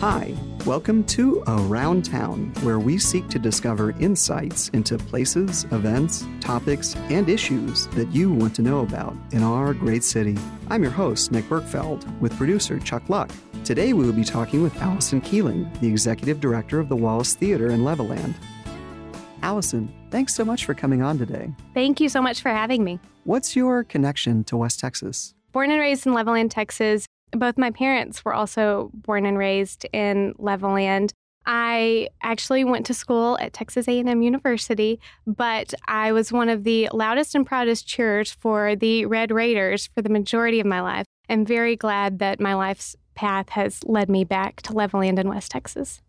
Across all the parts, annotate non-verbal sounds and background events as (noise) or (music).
Hi, welcome to Around Town, where we seek to discover insights into places, events, topics, and issues that you want to know about in our great city. I'm your host, Nick Berkfeld, with producer Chuck Luck. Today we will be talking with Alycyn Keeling, the executive director of the Wallace Theater in Levelland. Alycyn, thanks so much for coming on today. Thank you so much for having me. What's your connection to West Texas? Born and raised in Levelland, Texas. Both my parents were also born and raised in Levelland. I actually went to school at Texas A&M University, but I was one of the loudest and proudest cheerers for the Red Raiders for the majority of my life. I'm very glad that my life's path has led me back to Levelland in West Texas.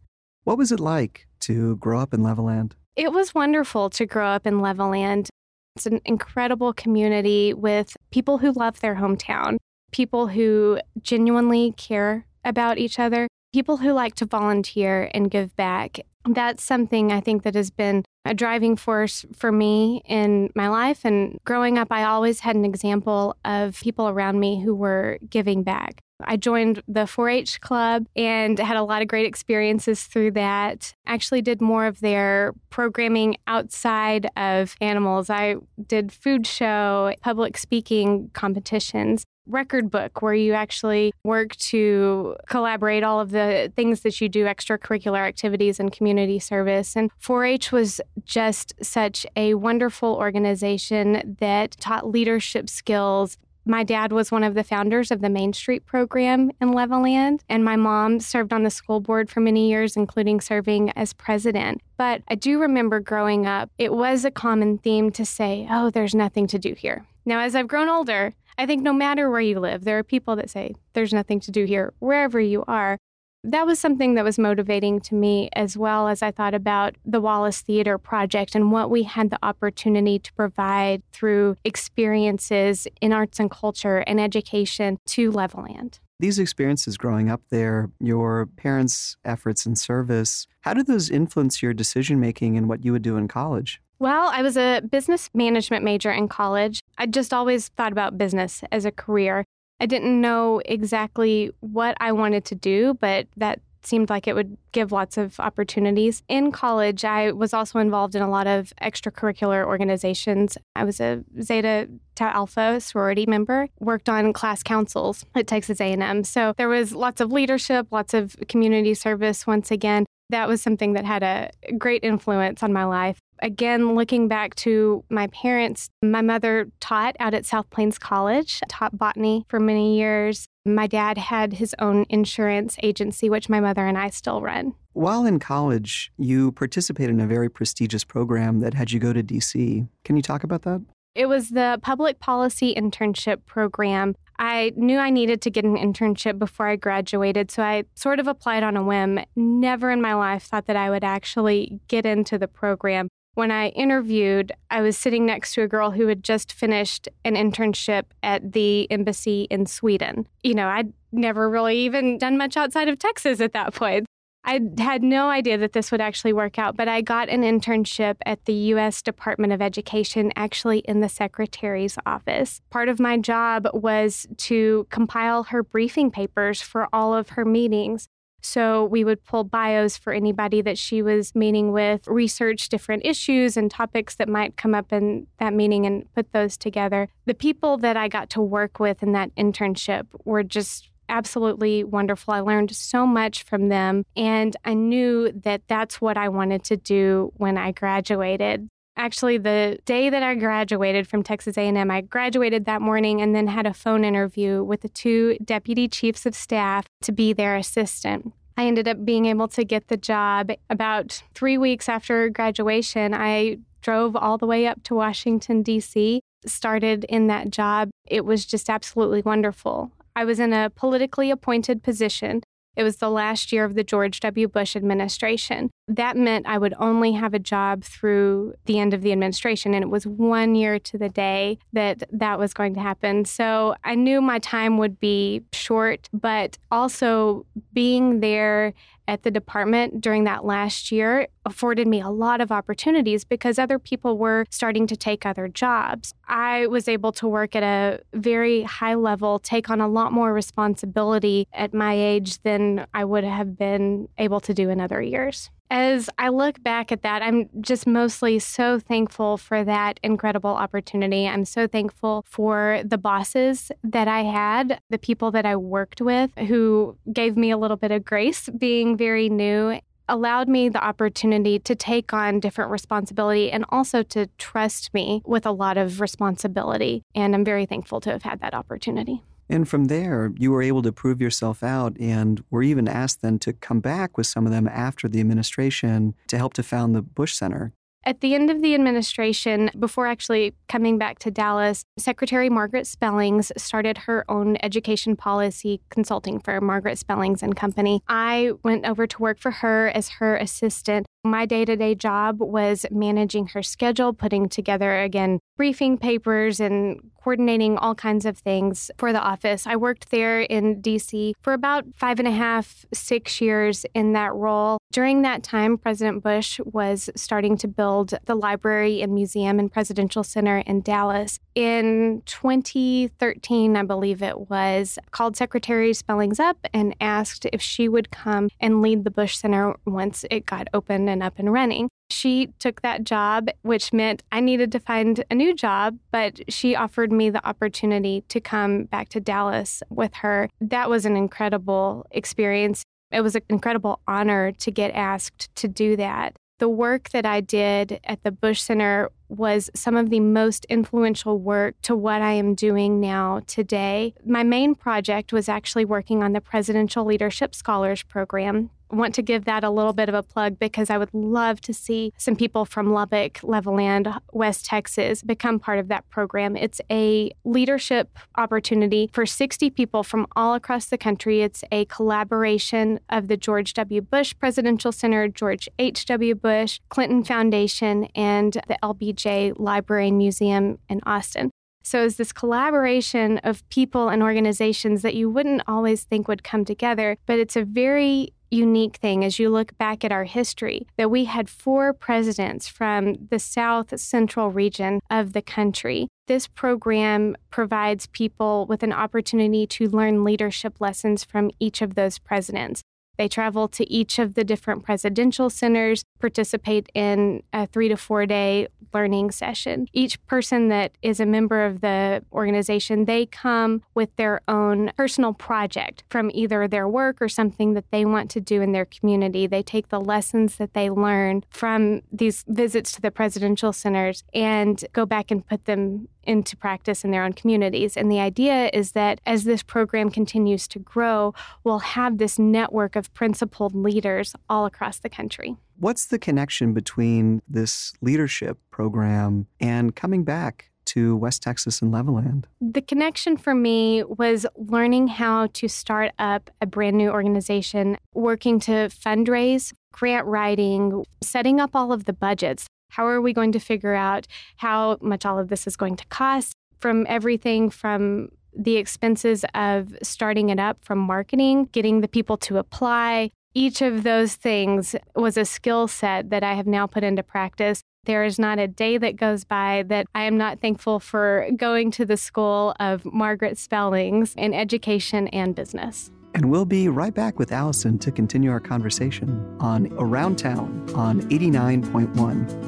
What was it like to grow up in Levelland? It was wonderful to grow up in Levelland. It's an incredible community with people who love their hometown, people who genuinely care about each other, people who like to volunteer and give back. That's something I think that has been a driving force for me in my life. And growing up, I always had an example of people around me who were giving back. I joined the 4 H club and had a lot of great experiences through that. Actually, did more of their programming outside of animals. I did food show, public speaking competitions record book where you actually work to collaborate all of the things that you do, extracurricular activities and community service. And 4 H was just such a wonderful organization that taught leadership skills, my dad was one of the founders of the Main Street program in Levelland, and my mom served on the school board for many years, including serving as president. But I do remember growing up, it was a common theme to say, oh, there's nothing to do here. Now, as I've grown older, I think no matter where you live, there are people that say, there's nothing to do here, wherever you are that was something that was motivating to me as well as I thought about the Wallace Theater Project and what we had the opportunity to provide through experiences in arts and culture and education to Levelland. These experiences growing up there, your parents' efforts and service, how did those influence your decision making and what you would do in college? Well, I was a business management major in college. I just always thought about business as a career. I didn't know exactly what I wanted to do, but that seemed like it would give lots of opportunities. In college, I was also involved in a lot of extracurricular organizations. I was a Zeta Tau Alpha sorority member, worked on class councils at Texas A&M. So there was lots of leadership, lots of community service once again. That was something that had a great influence on my life. Again, looking back to my parents, my mother taught out at South Plains College, taught botany for many years. My dad had his own insurance agency, which my mother and I still run. While in college, you participated in a very prestigious program that had you go to DC. Can you talk about that? It was the public policy internship program. I knew I needed to get an internship before I graduated, so I sort of applied on a whim. Never in my life thought that I would actually get into the program when I interviewed, I was sitting next to a girl who had just finished an internship at the embassy in Sweden. You know, I'd never really even done much outside of Texas at that point. I had no idea that this would actually work out, but I got an internship at the U.S. Department of Education, actually in the secretary's office. Part of my job was to compile her briefing papers for all of her meetings. So we would pull bios for anybody that she was meeting with, research different issues and topics that might come up in that meeting and put those together. The people that I got to work with in that internship were just absolutely wonderful. I learned so much from them and I knew that that's what I wanted to do when I graduated actually the day that I graduated from Texas A&M. I graduated that morning and then had a phone interview with the two deputy chiefs of staff to be their assistant. I ended up being able to get the job about 3 weeks after graduation. I drove all the way up to Washington D.C. Started in that job. It was just absolutely wonderful. I was in a politically appointed position it was the last year of the George W. Bush administration. That meant I would only have a job through the end of the administration. And it was one year to the day that that was going to happen. So I knew my time would be short, but also being there at the department during that last year afforded me a lot of opportunities because other people were starting to take other jobs. I was able to work at a very high level, take on a lot more responsibility at my age than I would have been able to do in other years. As I look back at that, I'm just mostly so thankful for that incredible opportunity. I'm so thankful for the bosses that I had, the people that I worked with who gave me a little bit of grace being very new allowed me the opportunity to take on different responsibility and also to trust me with a lot of responsibility. And I'm very thankful to have had that opportunity. And from there, you were able to prove yourself out and were even asked then to come back with some of them after the administration to help to found the Bush Center. At the end of the administration, before actually coming back to Dallas, Secretary Margaret Spellings started her own education policy consulting firm, Margaret Spellings and Company. I went over to work for her as her assistant. My day to day job was managing her schedule, putting together, again, briefing papers and coordinating all kinds of things for the office. I worked there in DC for about five and a half, six years in that role. During that time, President Bush was starting to build the library and museum and presidential center in Dallas. In 2013, I believe it was, called Secretary Spellings up and asked if she would come and lead the Bush Center once it got open and up and running. She took that job, which meant I needed to find a new job, but she offered me the opportunity to come back to Dallas with her. That was an incredible experience. It was an incredible honor to get asked to do that. The work that I did at the Bush Center was some of the most influential work to what I am doing now today. My main project was actually working on the Presidential Leadership Scholars Program want to give that a little bit of a plug because I would love to see some people from Lubbock, Levelland, West Texas become part of that program. It's a leadership opportunity for 60 people from all across the country. It's a collaboration of the George W. Bush Presidential Center, George H.W. Bush, Clinton Foundation, and the LBJ Library and Museum in Austin. So it's this collaboration of people and organizations that you wouldn't always think would come together, but it's a very unique thing as you look back at our history that we had four presidents from the south central region of the country. This program provides people with an opportunity to learn leadership lessons from each of those presidents. They travel to each of the different presidential centers, participate in a three to four day learning session. Each person that is a member of the organization, they come with their own personal project from either their work or something that they want to do in their community. They take the lessons that they learn from these visits to the presidential centers and go back and put them into practice in their own communities. And the idea is that as this program continues to grow, we'll have this network of principled leaders all across the country. What's the connection between this leadership program and coming back to West Texas and Levelland? The connection for me was learning how to start up a brand new organization, working to fundraise, grant writing, setting up all of the budgets. How are we going to figure out how much all of this is going to cost? From everything from the expenses of starting it up, from marketing, getting the people to apply. Each of those things was a skill set that I have now put into practice. There is not a day that goes by that I am not thankful for going to the school of Margaret Spellings in education and business. And we'll be right back with Alycyn to continue our conversation on Around Town on 89.1.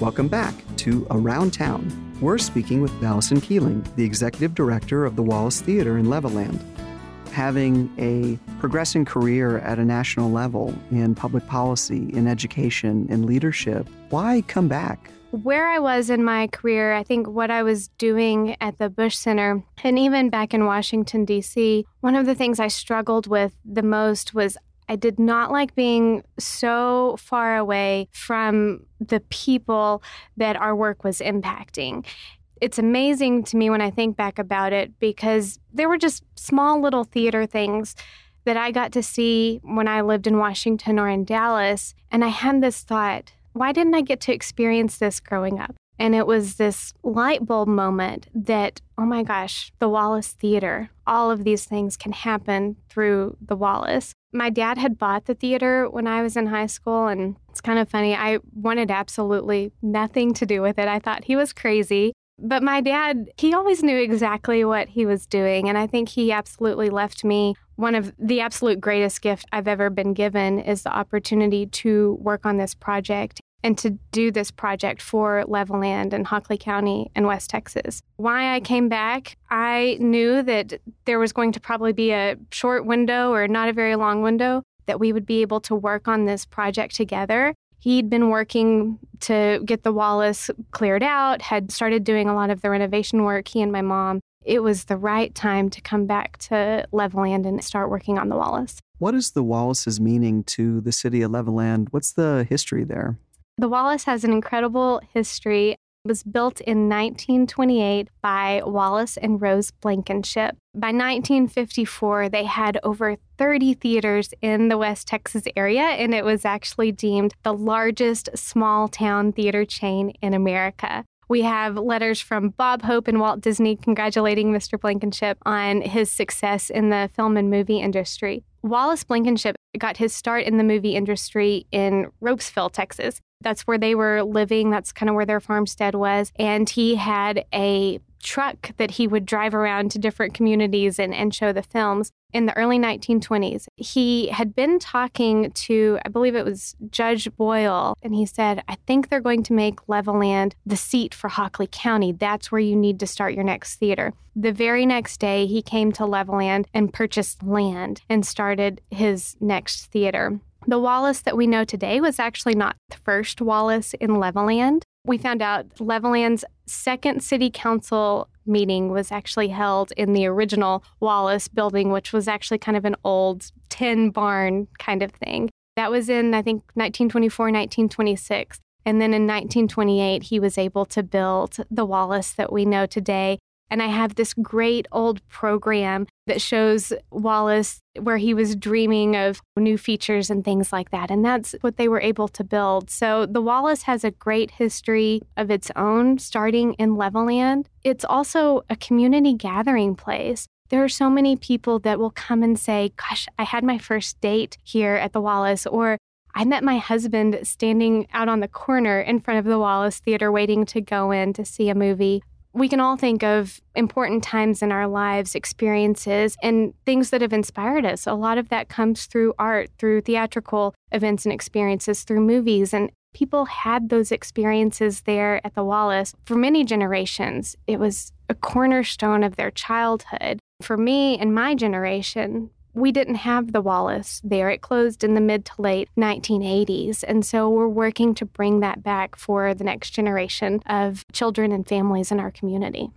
Welcome back to Around Town. We're speaking with Alycyn Keeling, the executive director of the Wallace Theater in Levelland having a progressing career at a national level in public policy, in education, in leadership, why come back? Where I was in my career, I think what I was doing at the Bush Center and even back in Washington, D.C., one of the things I struggled with the most was I did not like being so far away from the people that our work was impacting it's amazing to me when I think back about it because there were just small little theater things that I got to see when I lived in Washington or in Dallas. And I had this thought, why didn't I get to experience this growing up? And it was this light bulb moment that, oh my gosh, the Wallace Theater, all of these things can happen through the Wallace. My dad had bought the theater when I was in high school, and it's kind of funny. I wanted absolutely nothing to do with it. I thought he was crazy. But my dad, he always knew exactly what he was doing. And I think he absolutely left me one of the absolute greatest gifts I've ever been given is the opportunity to work on this project and to do this project for Levelland and Hockley County in West Texas. Why I came back, I knew that there was going to probably be a short window or not a very long window that we would be able to work on this project together. He'd been working to get the Wallace cleared out, had started doing a lot of the renovation work, he and my mom. It was the right time to come back to Levelland and start working on the Wallace. What is the Wallace's meaning to the city of Levelland? What's the history there? The Wallace has an incredible history. Was built in 1928 by Wallace and Rose Blankenship. By 1954, they had over 30 theaters in the West Texas area, and it was actually deemed the largest small town theater chain in America. We have letters from Bob Hope and Walt Disney congratulating Mr. Blankenship on his success in the film and movie industry. Wallace Blankenship got his start in the movie industry in Ropesville, Texas. That's where they were living. That's kind of where their farmstead was. And he had a truck that he would drive around to different communities and, and show the films in the early 1920s. He had been talking to, I believe it was Judge Boyle, and he said, I think they're going to make Levelland the seat for Hockley County. That's where you need to start your next theater. The very next day, he came to Levelland and purchased land and started his next theater. The Wallace that we know today was actually not the first Wallace in Levelland. We found out Levelland's second city council meeting was actually held in the original Wallace building, which was actually kind of an old tin barn kind of thing. That was in, I think, 1924, 1926. And then in 1928, he was able to build the Wallace that we know today. And I have this great old program that shows Wallace where he was dreaming of new features and things like that. And that's what they were able to build. So the Wallace has a great history of its own, starting in Levelland. It's also a community gathering place. There are so many people that will come and say, Gosh, I had my first date here at the Wallace, or I met my husband standing out on the corner in front of the Wallace Theater waiting to go in to see a movie we can all think of important times in our lives, experiences, and things that have inspired us. A lot of that comes through art, through theatrical events and experiences, through movies. And people had those experiences there at the Wallace for many generations. It was a cornerstone of their childhood. For me and my generation, we didn't have the Wallace there. It closed in the mid to late 1980s. And so we're working to bring that back for the next generation of children and families in our community.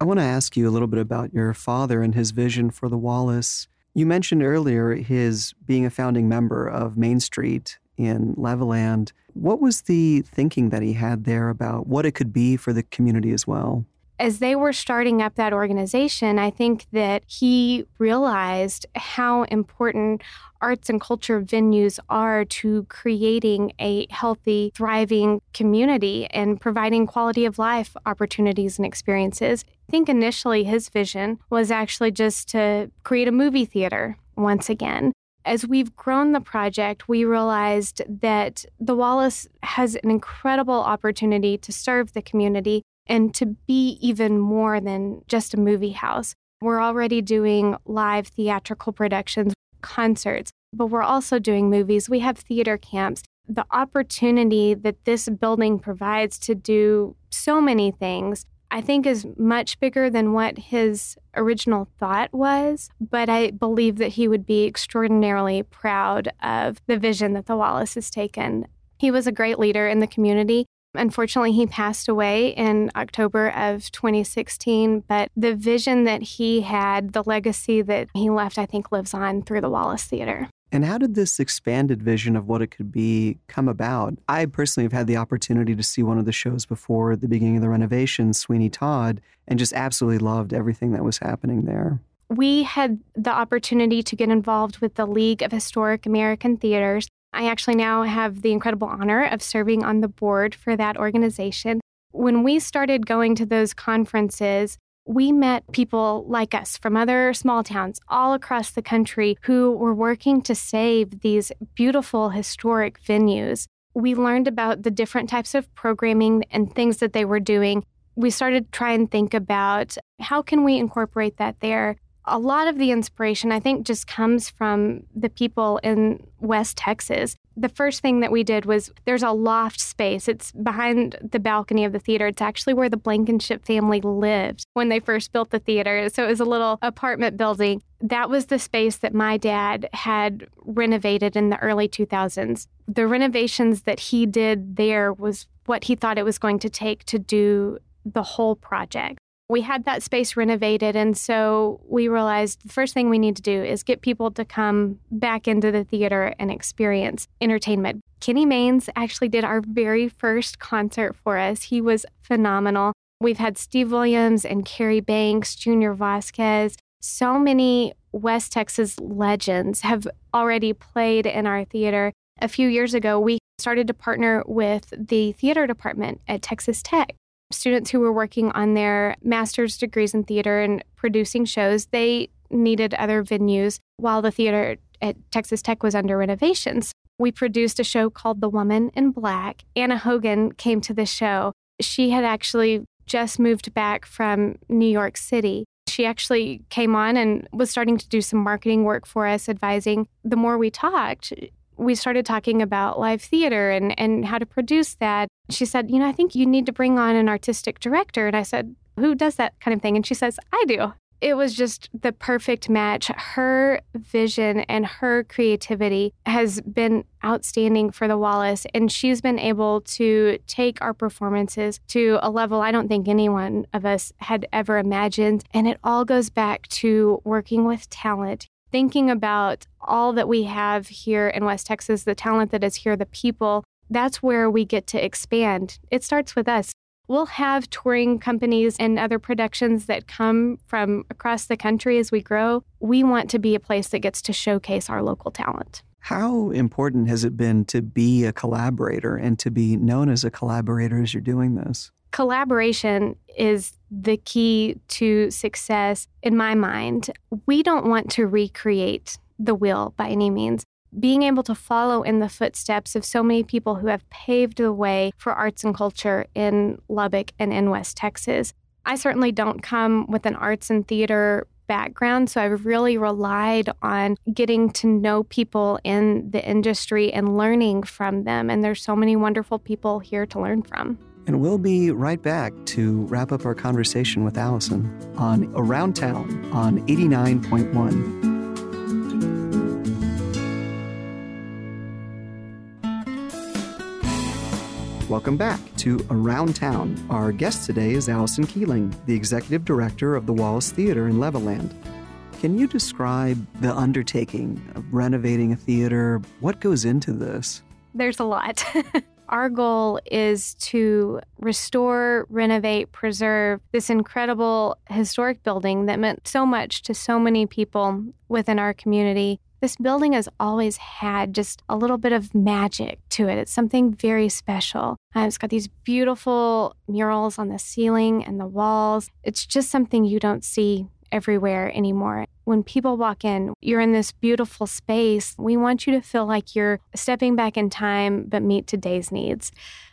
I want to ask you a little bit about your father and his vision for the Wallace. You mentioned earlier his being a founding member of Main Street in Levelland. What was the thinking that he had there about what it could be for the community as well? As they were starting up that organization, I think that he realized how important arts and culture venues are to creating a healthy, thriving community and providing quality of life opportunities and experiences. I think initially his vision was actually just to create a movie theater once again. As we've grown the project, we realized that the Wallace has an incredible opportunity to serve the community and to be even more than just a movie house. We're already doing live theatrical productions, concerts, but we're also doing movies. We have theater camps. The opportunity that this building provides to do so many things, I think, is much bigger than what his original thought was. But I believe that he would be extraordinarily proud of the vision that the Wallace has taken. He was a great leader in the community. Unfortunately, he passed away in October of 2016, but the vision that he had, the legacy that he left, I think lives on through the Wallace Theater. And how did this expanded vision of what it could be come about? I personally have had the opportunity to see one of the shows before the beginning of the renovation, Sweeney Todd, and just absolutely loved everything that was happening there. We had the opportunity to get involved with the League of Historic American Theaters I actually now have the incredible honor of serving on the board for that organization. When we started going to those conferences, we met people like us from other small towns all across the country who were working to save these beautiful historic venues. We learned about the different types of programming and things that they were doing. We started to try and think about how can we incorporate that there a lot of the inspiration, I think, just comes from the people in West Texas. The first thing that we did was there's a loft space. It's behind the balcony of the theater. It's actually where the Blankenship family lived when they first built the theater. So it was a little apartment building. That was the space that my dad had renovated in the early 2000s. The renovations that he did there was what he thought it was going to take to do the whole project we had that space renovated. And so we realized the first thing we need to do is get people to come back into the theater and experience entertainment. Kenny Maines actually did our very first concert for us. He was phenomenal. We've had Steve Williams and Cary Banks, Junior Vasquez. So many West Texas legends have already played in our theater. A few years ago, we started to partner with the theater department at Texas Tech students who were working on their master's degrees in theater and producing shows, they needed other venues while the theater at Texas Tech was under renovations. We produced a show called The Woman in Black. Anna Hogan came to the show. She had actually just moved back from New York City. She actually came on and was starting to do some marketing work for us, advising. The more we talked, we started talking about live theater and, and how to produce that. She said, You know, I think you need to bring on an artistic director. And I said, Who does that kind of thing? And she says, I do. It was just the perfect match. Her vision and her creativity has been outstanding for the Wallace, and she's been able to take our performances to a level I don't think anyone of us had ever imagined. And it all goes back to working with talent thinking about all that we have here in West Texas, the talent that is here, the people, that's where we get to expand. It starts with us. We'll have touring companies and other productions that come from across the country as we grow. We want to be a place that gets to showcase our local talent. How important has it been to be a collaborator and to be known as a collaborator as you're doing this? Collaboration is the key to success in my mind. We don't want to recreate the wheel by any means. Being able to follow in the footsteps of so many people who have paved the way for arts and culture in Lubbock and in West Texas. I certainly don't come with an arts and theater background, so I've really relied on getting to know people in the industry and learning from them. And there's so many wonderful people here to learn from. And we'll be right back to wrap up our conversation with Alycyn on Around Town on 89.1. Welcome back to Around Town. Our guest today is Alycyn Keeling, the executive director of the Wallace Theater in Levelland. Can you describe the undertaking of renovating a theater? What goes into this? There's a lot. (laughs) Our goal is to restore, renovate, preserve this incredible historic building that meant so much to so many people within our community. This building has always had just a little bit of magic to it. It's something very special. Uh, it's got these beautiful murals on the ceiling and the walls. It's just something you don't see everywhere anymore. When people walk in, you're in this beautiful space. We want you to feel like you're stepping back in time, but meet today's needs.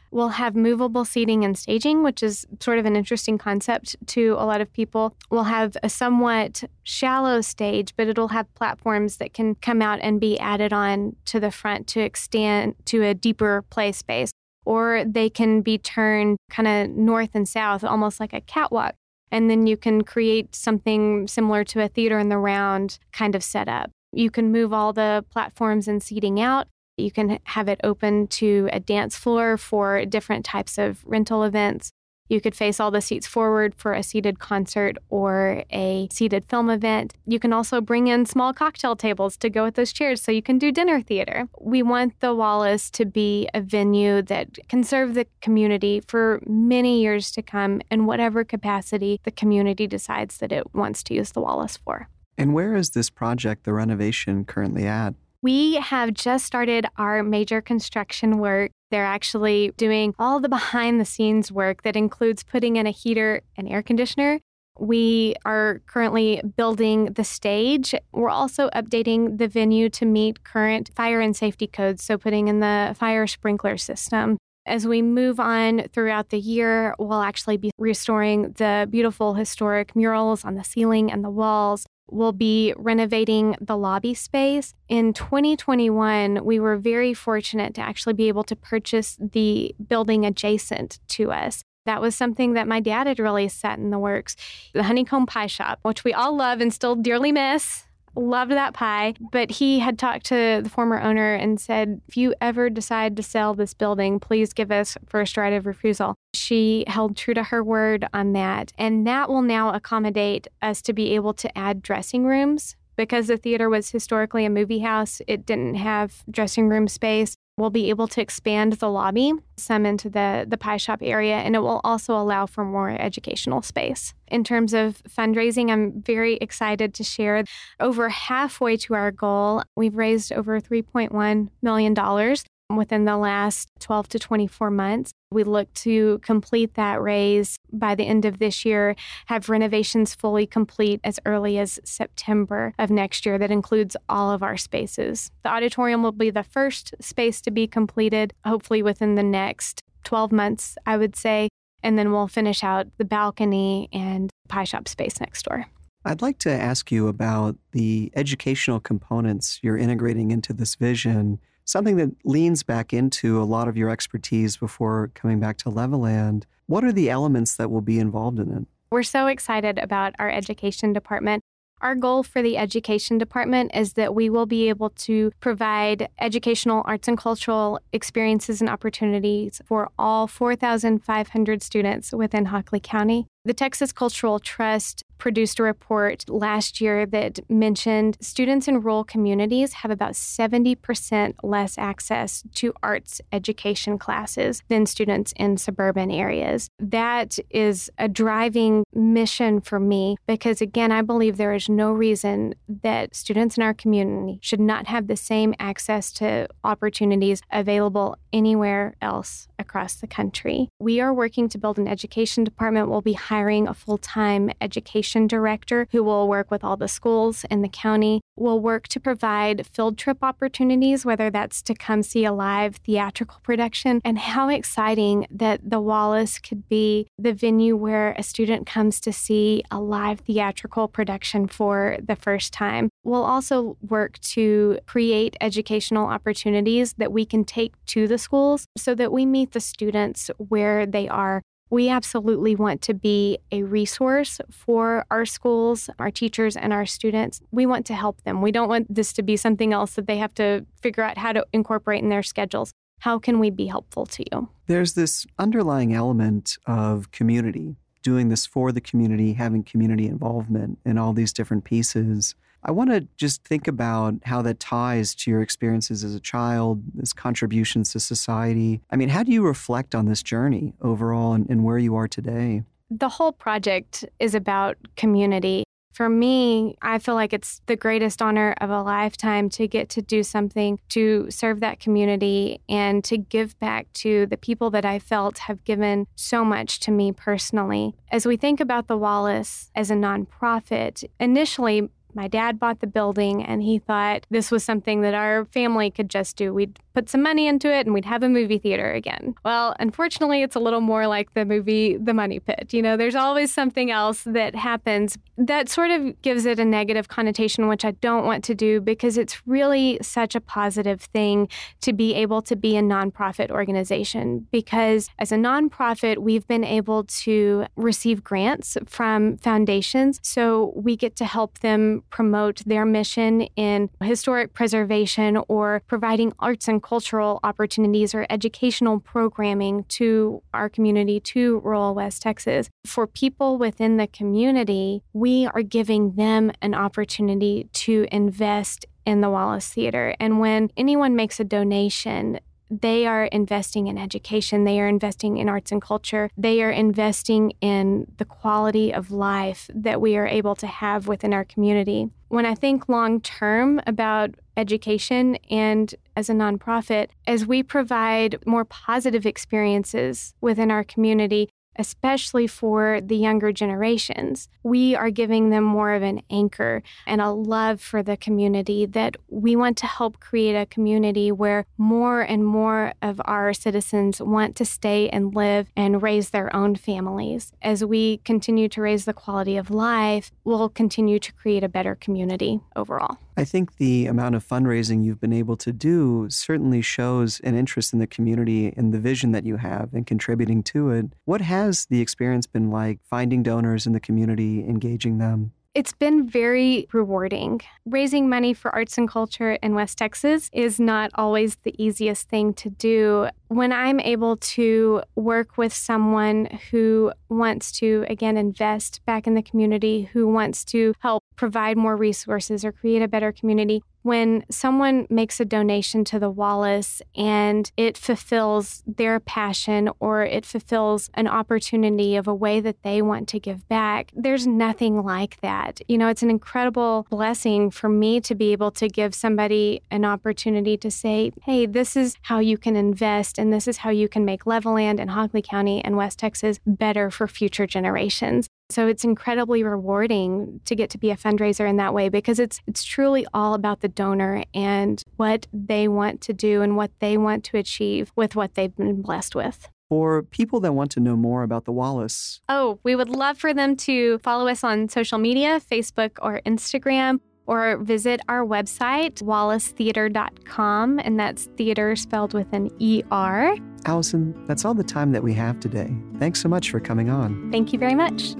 We'll have movable seating and staging, which is sort of an interesting concept to a lot of people. We'll have a somewhat shallow stage, but it'll have platforms that can come out and be added on to the front to extend to a deeper play space. Or they can be turned kind of north and south, almost like a catwalk and then you can create something similar to a theater in the round kind of setup. You can move all the platforms and seating out. You can have it open to a dance floor for different types of rental events. You could face all the seats forward for a seated concert or a seated film event. You can also bring in small cocktail tables to go with those chairs so you can do dinner theater. We want the Wallace to be a venue that can serve the community for many years to come in whatever capacity the community decides that it wants to use the Wallace for. And where is this project, the renovation, currently at? We have just started our major construction work. They're actually doing all the behind the scenes work that includes putting in a heater and air conditioner. We are currently building the stage. We're also updating the venue to meet current fire and safety codes, so putting in the fire sprinkler system. As we move on throughout the year, we'll actually be restoring the beautiful historic murals on the ceiling and the walls. We'll be renovating the lobby space. In 2021, we were very fortunate to actually be able to purchase the building adjacent to us. That was something that my dad had really set in the works. The Honeycomb Pie Shop, which we all love and still dearly miss loved that pie. But he had talked to the former owner and said, if you ever decide to sell this building, please give us first right of refusal. She held true to her word on that. And that will now accommodate us to be able to add dressing rooms. Because the theater was historically a movie house, it didn't have dressing room space. We'll be able to expand the lobby some into the, the pie shop area, and it will also allow for more educational space. In terms of fundraising, I'm very excited to share over halfway to our goal. We've raised over $3.1 million within the last 12 to 24 months. We look to complete that raise by the end of this year, have renovations fully complete as early as September of next year. That includes all of our spaces. The auditorium will be the first space to be completed, hopefully within the next 12 months, I would say. And then we'll finish out the balcony and pie shop space next door. I'd like to ask you about the educational components you're integrating into this vision something that leans back into a lot of your expertise before coming back to Levelland. What are the elements that will be involved in it? We're so excited about our education department. Our goal for the education department is that we will be able to provide educational, arts, and cultural experiences and opportunities for all 4,500 students within Hockley County. The Texas Cultural Trust produced a report last year that mentioned students in rural communities have about 70% less access to arts education classes than students in suburban areas. That is a driving mission for me because, again, I believe there is no reason that students in our community should not have the same access to opportunities available anywhere else across the country. We are working to build an education department. We'll be hiring a full time education director who will work with all the schools in the county. We'll work to provide field trip opportunities, whether that's to come see a live theatrical production. And how exciting that the Wallace could be the venue where a student comes to see a live theatrical production for the first time. We'll also work to create educational opportunities that we can take to the schools so that we meet the students where they are. We absolutely want to be a resource for our schools, our teachers, and our students. We want to help them. We don't want this to be something else that they have to figure out how to incorporate in their schedules. How can we be helpful to you? There's this underlying element of community, doing this for the community, having community involvement in all these different pieces. I want to just think about how that ties to your experiences as a child, this contributions to society. I mean, how do you reflect on this journey overall and, and where you are today? The whole project is about community. For me, I feel like it's the greatest honor of a lifetime to get to do something to serve that community and to give back to the people that I felt have given so much to me personally. As we think about the Wallace as a nonprofit, initially my dad bought the building and he thought this was something that our family could just do. We'd put some money into it and we'd have a movie theater again. Well, unfortunately, it's a little more like the movie The Money Pit. You know, there's always something else that happens that sort of gives it a negative connotation, which I don't want to do because it's really such a positive thing to be able to be a nonprofit organization. Because as a nonprofit, we've been able to receive grants from foundations. So we get to help them promote their mission in historic preservation or providing arts and cultural opportunities or educational programming to our community, to rural West Texas. For people within the community, we are giving them an opportunity to invest in the Wallace Theater. And when anyone makes a donation, they are investing in education, they are investing in arts and culture, they are investing in the quality of life that we are able to have within our community. when I think long term about education and as a nonprofit, as we provide more positive experiences within our community, especially for the younger generations. We are giving them more of an anchor and a love for the community that we want to help create a community where more and more of our citizens want to stay and live and raise their own families. As we continue to raise the quality of life, we'll continue to create a better community overall. I think the amount of fundraising you've been able to do certainly shows an interest in the community and the vision that you have and contributing to it. What has the experience been like finding donors in the community, engaging them? It's been very rewarding. Raising money for arts and culture in West Texas is not always the easiest thing to do. When I'm able to work with someone who wants to, again, invest back in the community, who wants to help provide more resources or create a better community, when someone makes a donation to the Wallace and it fulfills their passion or it fulfills an opportunity of a way that they want to give back, there's nothing like that. You know, it's an incredible blessing for me to be able to give somebody an opportunity to say, hey, this is how you can invest and this is how you can make Levelland and Hockley County and West Texas better for future generations. So it's incredibly rewarding to get to be a fundraiser in that way because it's it's truly all about the donor and what they want to do and what they want to achieve with what they've been blessed with. For people that want to know more about the Wallace. Oh, we would love for them to follow us on social media, Facebook or Instagram or visit our website, wallacetheater.com, and that's theater spelled with an ER. Alycyn, that's all the time that we have today. Thanks so much for coming on. Thank you very much.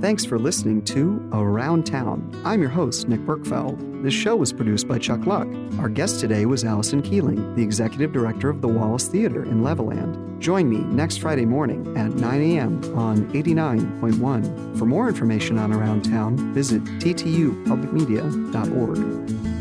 Thanks for listening to Around Town. I'm your host, Nick Berkfeld. This show was produced by Chuck Luck. Our guest today was Alycyn Keeling, the executive director of the Wallace Theater in Levelland. Join me next Friday morning at 9 a.m. on 89.1. For more information on Around Town, visit ttupublicmedia.org.